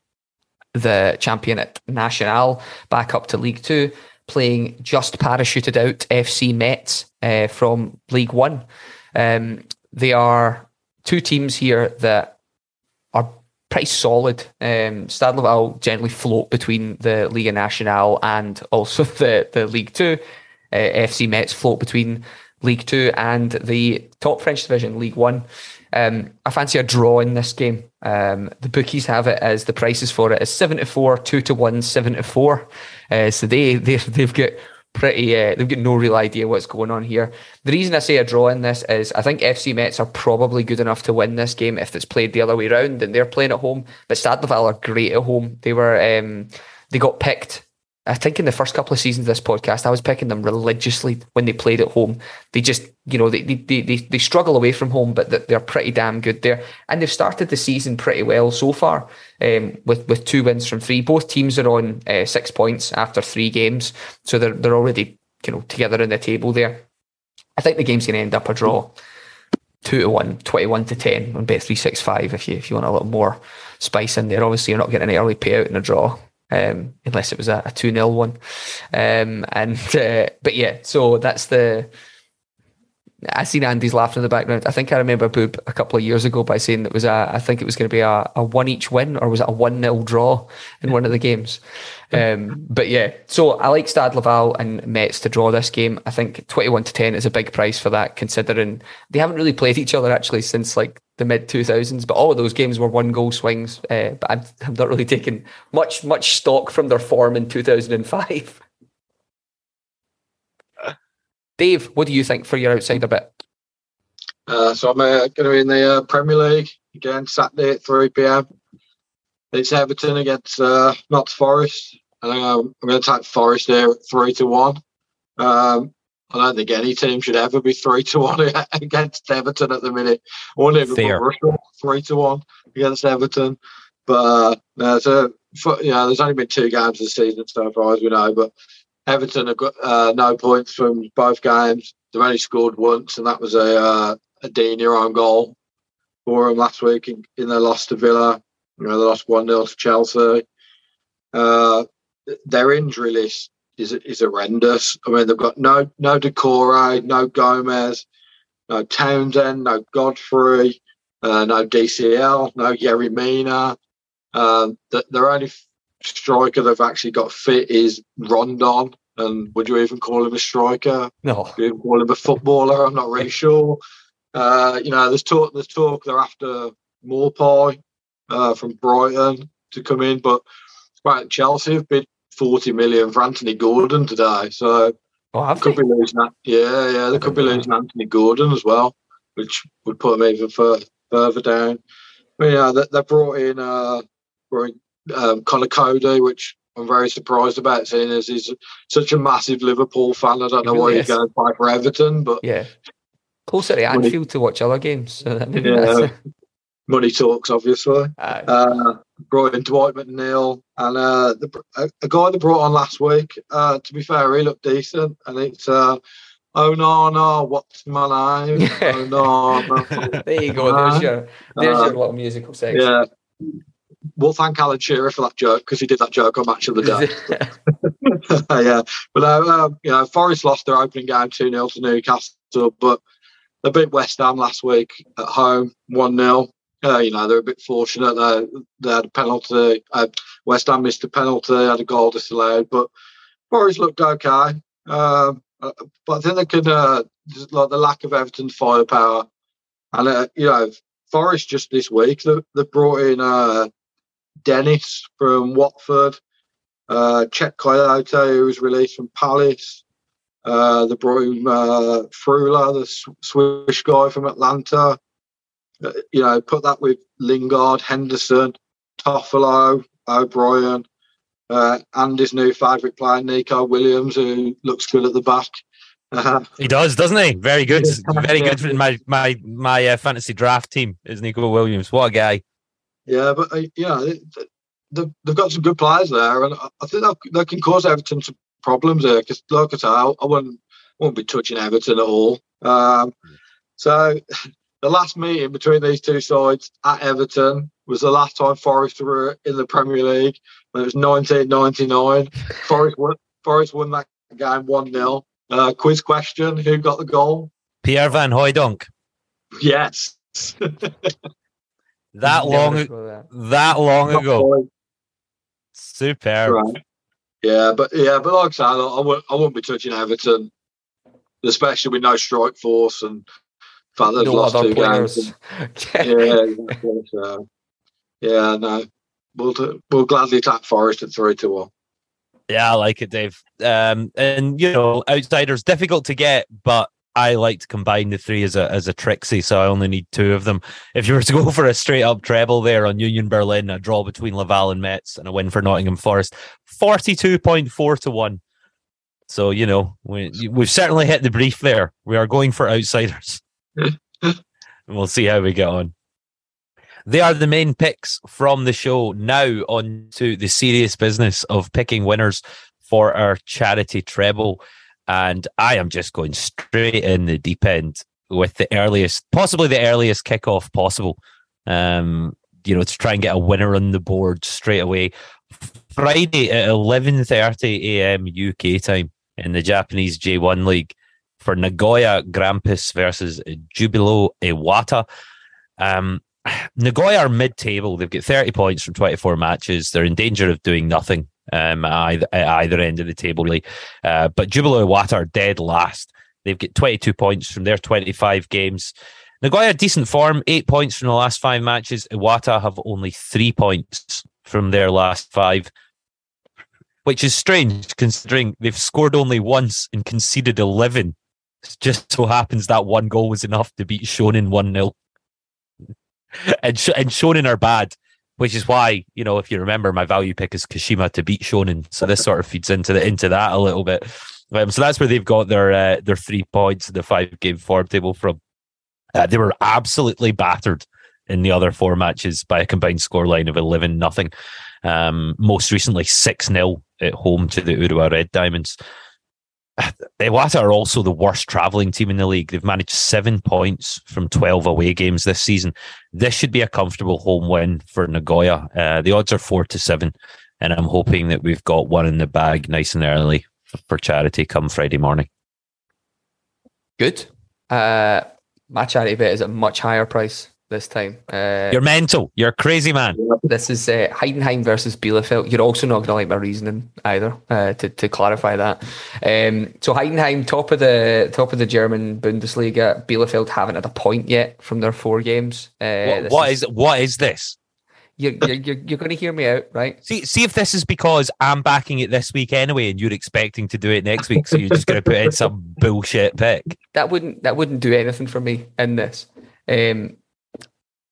the Championnat National back up to League Two, playing just parachuted out FC Metz uh, from League One. Um, they are two teams here that pretty solid. Um, Stade Laval generally float between the Liga Nationale and also <laughs> the, the League Two. Uh, FC Metz float between League Two and the top French division, League One. Um, I fancy a draw in this game. Um, the bookies have it as the prices for it is seven to four, two to one, seven to four. Uh, so they <laughs> they they've got pretty. Uh, they've got no real idea what's going on here. The reason I say a draw in this is I think FC Metz are probably good enough to win this game if it's played the other way around and they're playing at home. But Stade Laval are great at home. They were um, they got picked I think in the first couple of seasons of this podcast, I was picking them religiously when they played at home. They just, you know, they they, they, they struggle away from home, but they're pretty damn good there. And they've started the season pretty well so far um, with, with two wins from three. Both teams are on uh, six points after three games. So they're, they're already, you know, together in the table there. I think the game's going to end up a draw. 2 to 1, 21 to 10 on Bet365 if you, if you want a little more spice in there. Obviously, you're not getting any early payout in a draw um, unless it was a, a 2 0 one. Um, and <laughs> uh, But yeah, so that's the. I seen Andy's laughing in the background. I think I remember Boob a couple of years ago by saying that was a, I think it was going to be a, a one each win or was it a one nil draw in one of the games? Um, but yeah, so I like Stade Laval and Metz to draw this game. I think 21 to 10 is a big price for that, considering they haven't really played each other actually since like the mid 2000s, but all of those games were one goal swings. Uh, but I'm, I'm not really taking much, much stock from their form in 2005. Dave, what do you think for your outsider bet? Uh, so I'm uh, going to be in the uh, Premier League again Saturday at 3 pm. It's Everton against uh, Notts Forest. I think I'm, going to take Forest there at 3 to 1. Um, I don't think any team should ever be 3 to 1 <laughs> against Everton at the minute. I wouldn't even Fair. put 3 to 1 against Everton. But uh, there's, a, you know, there's only been two games this season so far, as we know. But Everton have got uh, no points from both games. They've only scored once, and that was a uh, a own goal for them last week in, in their loss to Villa. You know, they lost 1 0 to Chelsea. Uh, their injury list is is horrendous. I mean, they've got no no Doucouré, no Gomez, no Townsend, no Godfrey, uh, no DCL, no Yerry Mina. Uh, the, their only striker they've actually got fit is Rondon. And would you even call him a striker? No. Would you even call him a footballer? I'm not really sure. Uh, you know, there's talk. There's talk they're after Maupay uh, from Brighton to come in, but right, Chelsea have bid 40 million for Anthony Gordon today, so Oh, could they? be losing that. Yeah, yeah, they could be losing Anthony Gordon as well, which would put them even further further down. Mean, yeah, they, they brought in uh, brought in um, Conor Coady, which I'm very surprised about, seeing as he's such a massive Liverpool fan. I don't know why really he's going to play for Everton, but Yeah. Closer to. Anfield to watch other games. So yeah, money talks, obviously. Uh, brought in Dwight McNeil and uh, the, a, a guy they brought on last week. Uh, to be fair, he looked decent, and it's uh, oh no no, what's my name? <laughs> oh no, no. there you go. There's your there's Uh, your little musical section. yeah. We'll thank Alan Shearer for that joke because he did that joke on Match of the Day. <laughs> <laughs> yeah, but uh, um, you know, Forest lost their opening game two 0 to Newcastle, but they beat West Ham last week at home one 0 uh, You know, they're a bit fortunate. They, they had a penalty. Uh, West Ham missed a penalty, had a goal disallowed, but Forest looked okay. Um, uh, but I think they could, uh, like the lack of Everton's firepower, and uh, you know, Forest just this week they, they brought in uh, Dennis from Watford uh, Cheikhou Kouyaté, who was released from Palace. They brought in Freuler, the Sw- Swiss guy from Atlanta. Uh, you know, put that with Lingard, Henderson, Toffolo, O'Brien, uh, and his new favourite player, Neco Williams, who looks good at the back. Uh, <laughs> He does, doesn't he? Very good. Very good my my my uh, fantasy draft team is Neco Williams. What a guy. Yeah, but uh, you know, they- they've, they've got some good players there, and I think they they can cause Everton some problems there. Because, like I say, I, I wouldn't wouldn't be touching Everton at all. Um, so, the last meeting between these two sides at Everton was the last time Forest were in the Premier League. And it was 1999. Forest won. Forest won that game one 0 uh, Quiz question: Who got the goal? Pierre Van Hooijdonk. Yes. <laughs> That long that. that long ago. Superb. Right. Yeah, but yeah, but like I said, I, I, wouldn't, I wouldn't be touching Everton, especially with no strike force and fact they've No lost two players. games. Yeah, <laughs> exactly. So, yeah, no, we'll do, we'll gladly tap Forest at three to one. Yeah, I like it, Dave. Um, and you know, outsiders difficult to get, but I like to combine the three as a as a Trixie, so I only need two of them. If you were to go for a straight up treble there on Union Berlin, a draw between Laval and Metz, and a win for Nottingham Forest, forty two point four to one. So you know we we've certainly hit the brief there. We are going for outsiders, <laughs> we'll see how we get on. They are the main picks from the show. Now on to the serious business of picking winners for our charity treble. And I am just going straight in the deep end with the earliest, possibly the earliest kickoff possible. Um, you know, to try and get a winner on the board straight away. Friday at eleven thirty a.m. UK time in the Japanese J1 League for Nagoya Grampus versus Jubilo Iwata. Um, <sighs> Nagoya are mid-table. They've got 30 points from 24 matches. They're in danger of doing nothing um, at, either, at either end of the table, really. Uh, but Jubilo Iwata are dead last. They've got 22 points from their 25 games. Nagoya, decent form, eight points from the last five matches. Iwata have only three points from their last five, which is strange considering they've scored only once and conceded 11. Just so happens that one goal was enough to beat Shonan 1 0. and, Sh- and Shonan are bad which is why you know if you remember my value pick is Kashima to beat Shonan, so this sort of feeds into the into that a little bit. Um, so that's where they've got their uh, their three points in the five game form table from. Uh, they were absolutely battered in the other four matches by a combined scoreline of eleven nothing. Um, most recently six 0 at home to the Urawa Red Diamonds. <sighs> Iwata are also the worst travelling team in the league. They've managed seven points from 12 away games this season. This should be a comfortable home win for Nagoya. Uh, the odds are four to seven, and I'm hoping that we've got one in the bag nice and early for charity come Friday morning. Good. Uh, my charity bet is a much higher price this time. Uh, You're mental. You're a crazy man. This is uh, Heidenheim versus Bielefeld. You're also not going to like my reasoning either. Uh, to to clarify that, um, so Heidenheim top of the top of the German Bundesliga. Bielefeld haven't had a point yet from their four games. Uh, what, what is, is what is this? You're, you're, you're going to hear me out, right? See, see if this is because I'm backing it this week anyway, and you're expecting to do it next week, so you're just going to put in some bullshit pick. That wouldn't that wouldn't do anything for me in this. Um,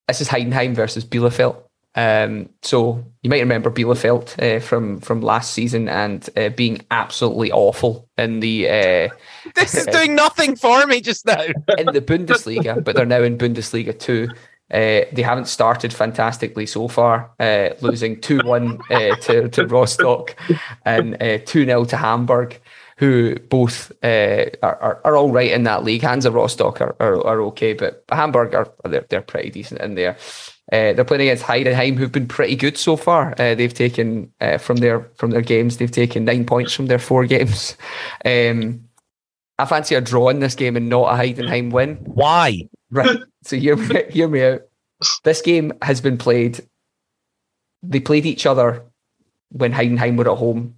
this is Heidenheim versus Bielefeld. Um, so you might remember Bielefeld uh, from from last season and uh, being absolutely awful in the. Uh, <laughs> this is doing nothing for me just now <laughs> in the Bundesliga, but they're now in Bundesliga two. Uh, they haven't started fantastically so far, uh, losing 2 1 uh, to, to Rostock and 2 0 to Hamburg who both uh, are, are, are all right in that league. Hansa Rostock are, are, are okay, but Hamburg are they're, they're pretty decent in there. Uh, they're playing against Heidenheim, who've been pretty good so far. Uh, they've taken uh, from their from their games, they've taken nine points from their four games. <laughs> Um, I fancy a draw in this game and not a Heidenheim win. Why? Right. So hear me, <laughs> hear me out. This game has been played. They played each other when Heidenheim were at home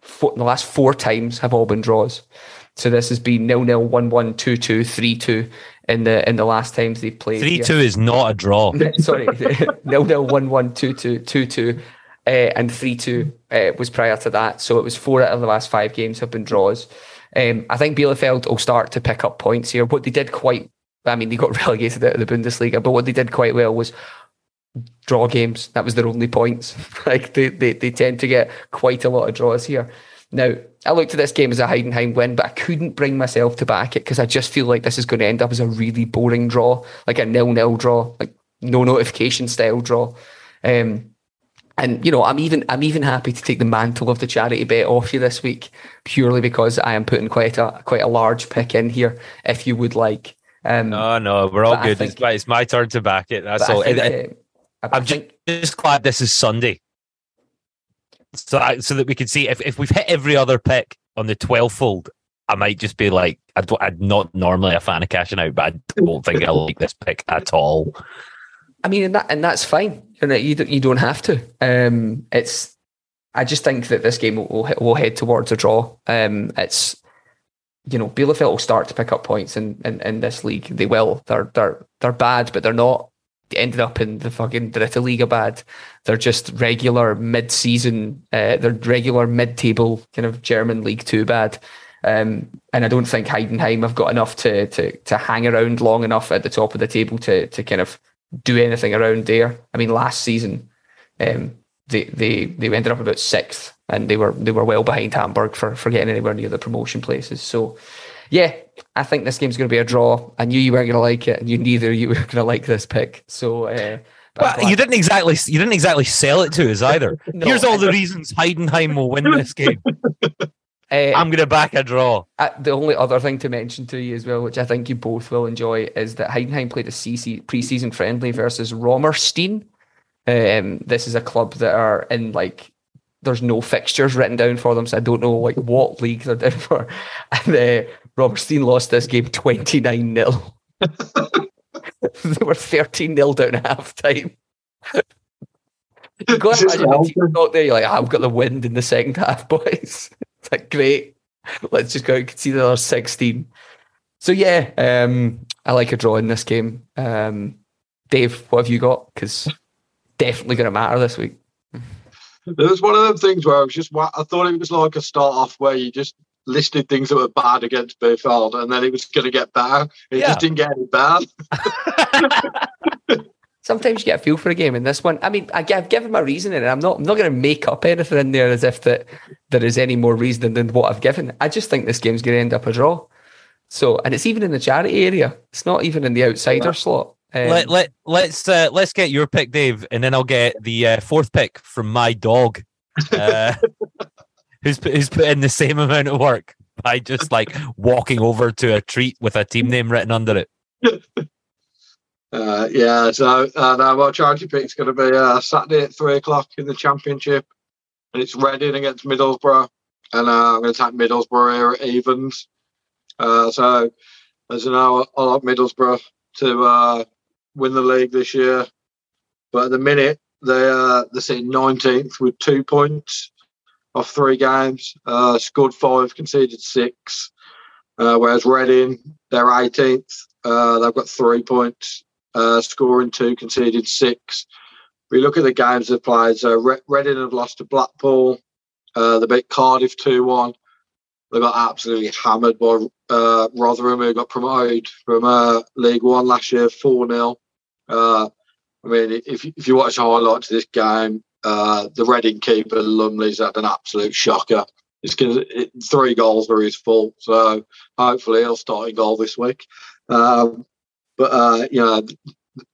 four, the last four times have all been draws. So this has been nil nil, one one, two two, three two in the in the last times they've played. Three two is not a draw. <laughs> Sorry, <laughs> nil nil, one one, two two, two two, uh, and three two uh, was prior to that. So it was four out of the last five games have been draws. Um, I think Bielefeld will start to pick up points here. What they did quite, I mean, they got <laughs> relegated out of the Bundesliga, but what they did quite well was draw games. That was their only points. <laughs> like they, they, they tend to get quite a lot of draws here. Now, I looked at this game as a Heidenheim win, but I couldn't bring myself to back it because I just feel like this is going to end up as a really boring draw, like a nil-nil draw, like no notification style draw. Um, and you know, I'm even I'm even happy to take the mantle of the charity bet off you this week, purely because I am putting quite a quite a large pick in here. If you would like, um, no, no, we're all good. Think, it's, my, it's my turn to back it. That's all. Think, it, I'm think, just glad this is Sunday, so I, so that we can see if, if we've hit every other pick on the twelve fold. I might just be like, I'd, I'm not normally a fan of cashing out, but I don't think I like this pick at all. I mean, and that and that's fine. You don't, you don't have to. Um, it's. I just think that this game will will, will head towards a draw. Um, it's you know, Bielefeld will start to pick up points in, in, in this league. They will. They're they're they're bad, but they're not ended up in the fucking Dritte Liga bad. They're just regular mid-season, uh, they're regular mid-table kind of German League Two bad. Um, and I don't think Heidenheim have got enough to to to hang around long enough at the top of the table to to kind of do anything around there. I mean, last season, um, they they they ended up about sixth, and they were they were well behind Hamburg for for getting anywhere near the promotion places. So, yeah, I think this game's going to be a draw. I knew you weren't going to like it, and you neither you were going to like this pick. So. Uh, but you didn't exactly you didn't exactly sell it to us <laughs> either. no, Here's all the reasons Heidenheim will win this game. Uh, <laughs> <laughs> I'm going to back a draw. Uh, the only other thing to mention to you as well, which I think you both will enjoy, is that Heidenheim played a CC, pre-season friendly versus Römerstein. Um, this is a club that are in like there's no fixtures written down for them, so I don't know like what league they're down for. <laughs> And uh, Römerstein lost this game 29 0. <laughs> they were 13 0 down at half time. you go and imagine out there, you're like, I've got the wind in the second <laughs> half, boys. it's like, great. Let's just go and see the other 16. So, yeah, um, I like a draw in this game. Um, Dave, what have you got? Because definitely going to matter this week. It was one of them things where I was just, I thought it was like a start off where you just listed things that were bad against Bielefeld, and then it was going to get better. It yeah. just didn't get any bad. <laughs> <laughs> Sometimes you get a feel for a game, in this one, I mean, I, have given my reasoning, and I'm not, I'm not going to make up anything in there as if that there is any more reasoning than what I've given. I just think this game's going to end up a draw. So, and it's even in the charity area. It's not even in the outsider yeah. slot. Um, let let let's uh, let's get your pick, Dave, and then I'll get the uh, fourth pick from my dog. Uh, <laughs> who's who's put in the same amount of work by just like walking over to a treat with a team name written under it. Uh, yeah, so uh, now my charity pick's going to be uh, Saturday at three o'clock in the championship, and it's Reading against Middlesbrough, and uh, I'm going to take Middlesbrough here at evens. Uh, so, as you know, I like Middlesbrough to uh, win the league this year, but at the minute they uh, they're sitting 19th with two points off three games, uh, scored five, conceded six. Uh, whereas Reading, they're 18th. Uh, they've got three points, uh, scoring two, conceded six. We look at the games they've played. So Re- Reading have lost to Blackpool. Uh, they beat Cardiff 2 1. They got absolutely hammered by uh, Rotherham, who got promoted from League One last year 4 0. Uh, I mean, if, if you watch highlights of this game, uh, the Reading keeper Lumley's had an absolute shocker. It's because it, three goals were his fault, so hopefully he'll start a goal this week. Um, but uh, you know,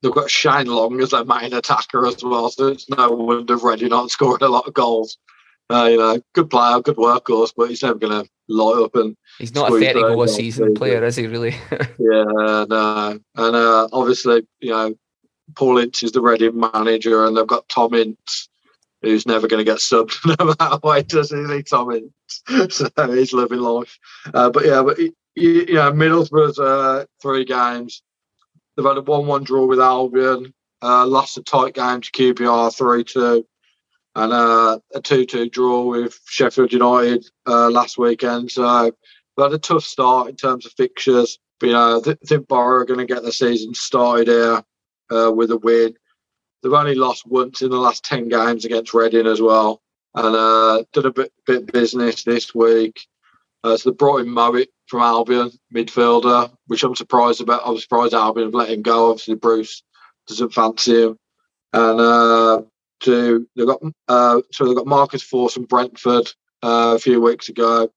they've got Shane Long as their main attacker as well, so it's no wonder Reading aren't scoring a lot of goals. Uh, you know, good player, good workhorse, but he's never going to light up and. He's not a thirty goal a season player, is he? Really? <laughs> yeah, no, and uh, obviously, you know, Paul Ince is the Reading manager, and they've got Tom Ince, who's never going to get subbed <laughs> no matter what does. he, Tom Ince, <laughs> so he's living life. Uh, but yeah, but you, know, Middlesbrough's uh, three games. They've had a one-one draw with Albion, uh, lost a tight game to QPR three-two, and uh, a two-two draw with Sheffield United uh, last weekend. So they've had a tough start in terms of fixtures. But you know, I th- think Borough are going to get the season started here uh, with a win. They've only lost once in the last 10 games against Reading as well. And uh, a bit, bit business this week. Uh, so they brought in Mowatt from Albion, midfielder, which I'm surprised about. I was surprised Albion have let him go. Obviously, Bruce doesn't fancy him. And uh, to they've got uh, so they've got Marcus Forss from Brentford uh, a few weeks ago,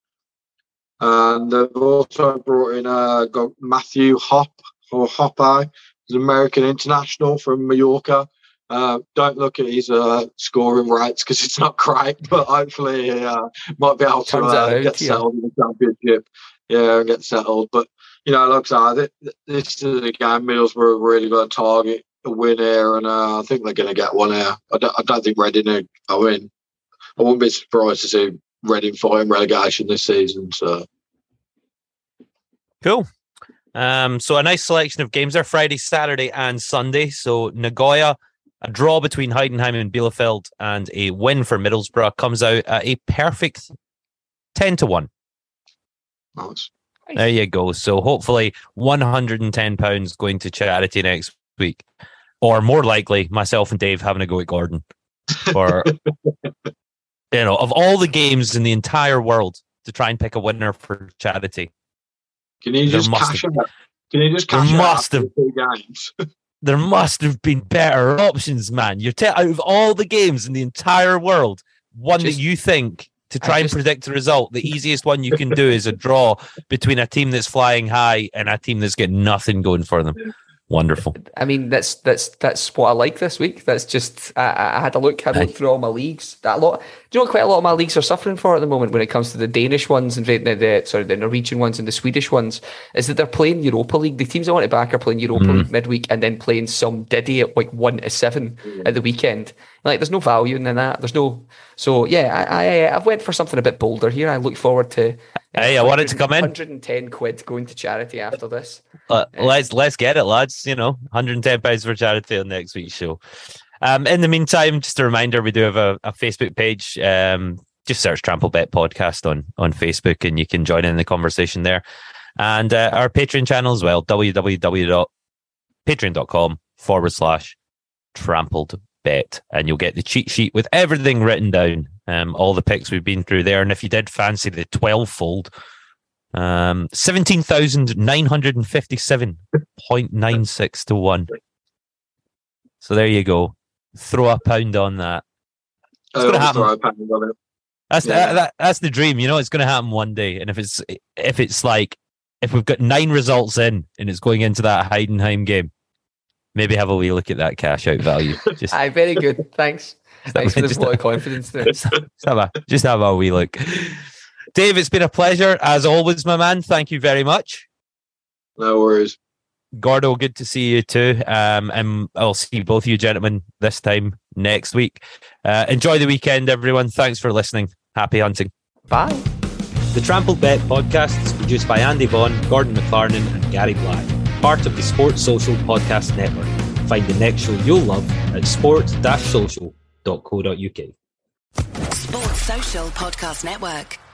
and they've also brought in uh, got Matthew Hop or Hoppe, an American international from Mallorca. Uh, don't look at his uh, scoring rates because it's not great, but hopefully he uh, might be able to uh, get settled in the championship. Yeah, and get settled. But you know, like I said, this is a game Middlesbrough really got to target a win here, and uh, I think they're going to get one here. I don't, I don't think Reading. Are, I mean, I wouldn't be surprised to see Reading fighting relegation this season. So cool. Um, so a nice selection of games there Friday, Saturday, and Sunday. So Nagoya, a draw between Heidenheim and Bielefeld, and a win for Middlesbrough comes out at a perfect ten to one. Nice. There you go. So hopefully, one hundred and ten pounds going to charity next week. or more likely, myself and Dave having a go at Gordon. Or <laughs> you know, of all the games in the entire world to try and pick a winner for charity. Can you just cash have, Can you just cash there must have games? <laughs> there must have been better options, man. You're te- out of all the games in the entire world, one just, that you think to try just, and predict the result, the easiest one you can do is a draw between a team that's flying high and a team that's got nothing going for them. Wonderful. I mean, that's that's that's what I like this week. That's just I, I had a look, had a look through all my leagues. That a lot, do you know, quite a lot of my leagues are suffering for at the moment when it comes to the Danish ones and the, the sorry the Norwegian ones and the Swedish ones. Is that they're playing Europa League? The teams I want to back are playing Europa mm. League midweek and then playing some Diddy at like one to seven at the weekend. Like, there's no value in that. There's no. So yeah, I I I've went for something a bit bolder here. I look forward to. Hey, I wanted to come in. 110 quid going to charity after this. Uh, let's let's get it, lads. You know, 110 pounds for charity on next week's show. Um, in the meantime, just a reminder, we do have a, a Facebook page. Um, just search Trampled Bet Podcast on on Facebook, and you can join in the conversation there. And uh, our Patreon channel as well, www.patreon.com forward slash trampled bet, and you'll get the cheat sheet with everything written down, um, all the picks we've been through there. And if you did fancy the 12 fold, um, 17,957.96 to 1. So there you go. Throw a pound on that. It's going to happen. That's yeah. the, that, that's the dream, you know. It's going to happen one day, and if it's if it's like if we've got nine results in and it's going into that Heidenheim game, maybe have a wee look at that cash out value. <laughs> Just, Aye, very good. Thanks. <laughs> Thanks for the vote of confidence there. Just have, a, just have a wee look. Dave, it's been a pleasure as always, my man. Thank you very much. No worries. Gordo, good to see you too. Um, and I'll see both of you gentlemen this time next week. Uh, enjoy the weekend, everyone. Thanks for listening. Happy hunting. Bye. The Trampled Bet podcast is produced by Andy Vaughan, Gordon McLarnon, and Gary Black, part of the Sports Social Podcast Network. Find the next show you'll love at sports-social.co.uk. Sports Social Podcast Network.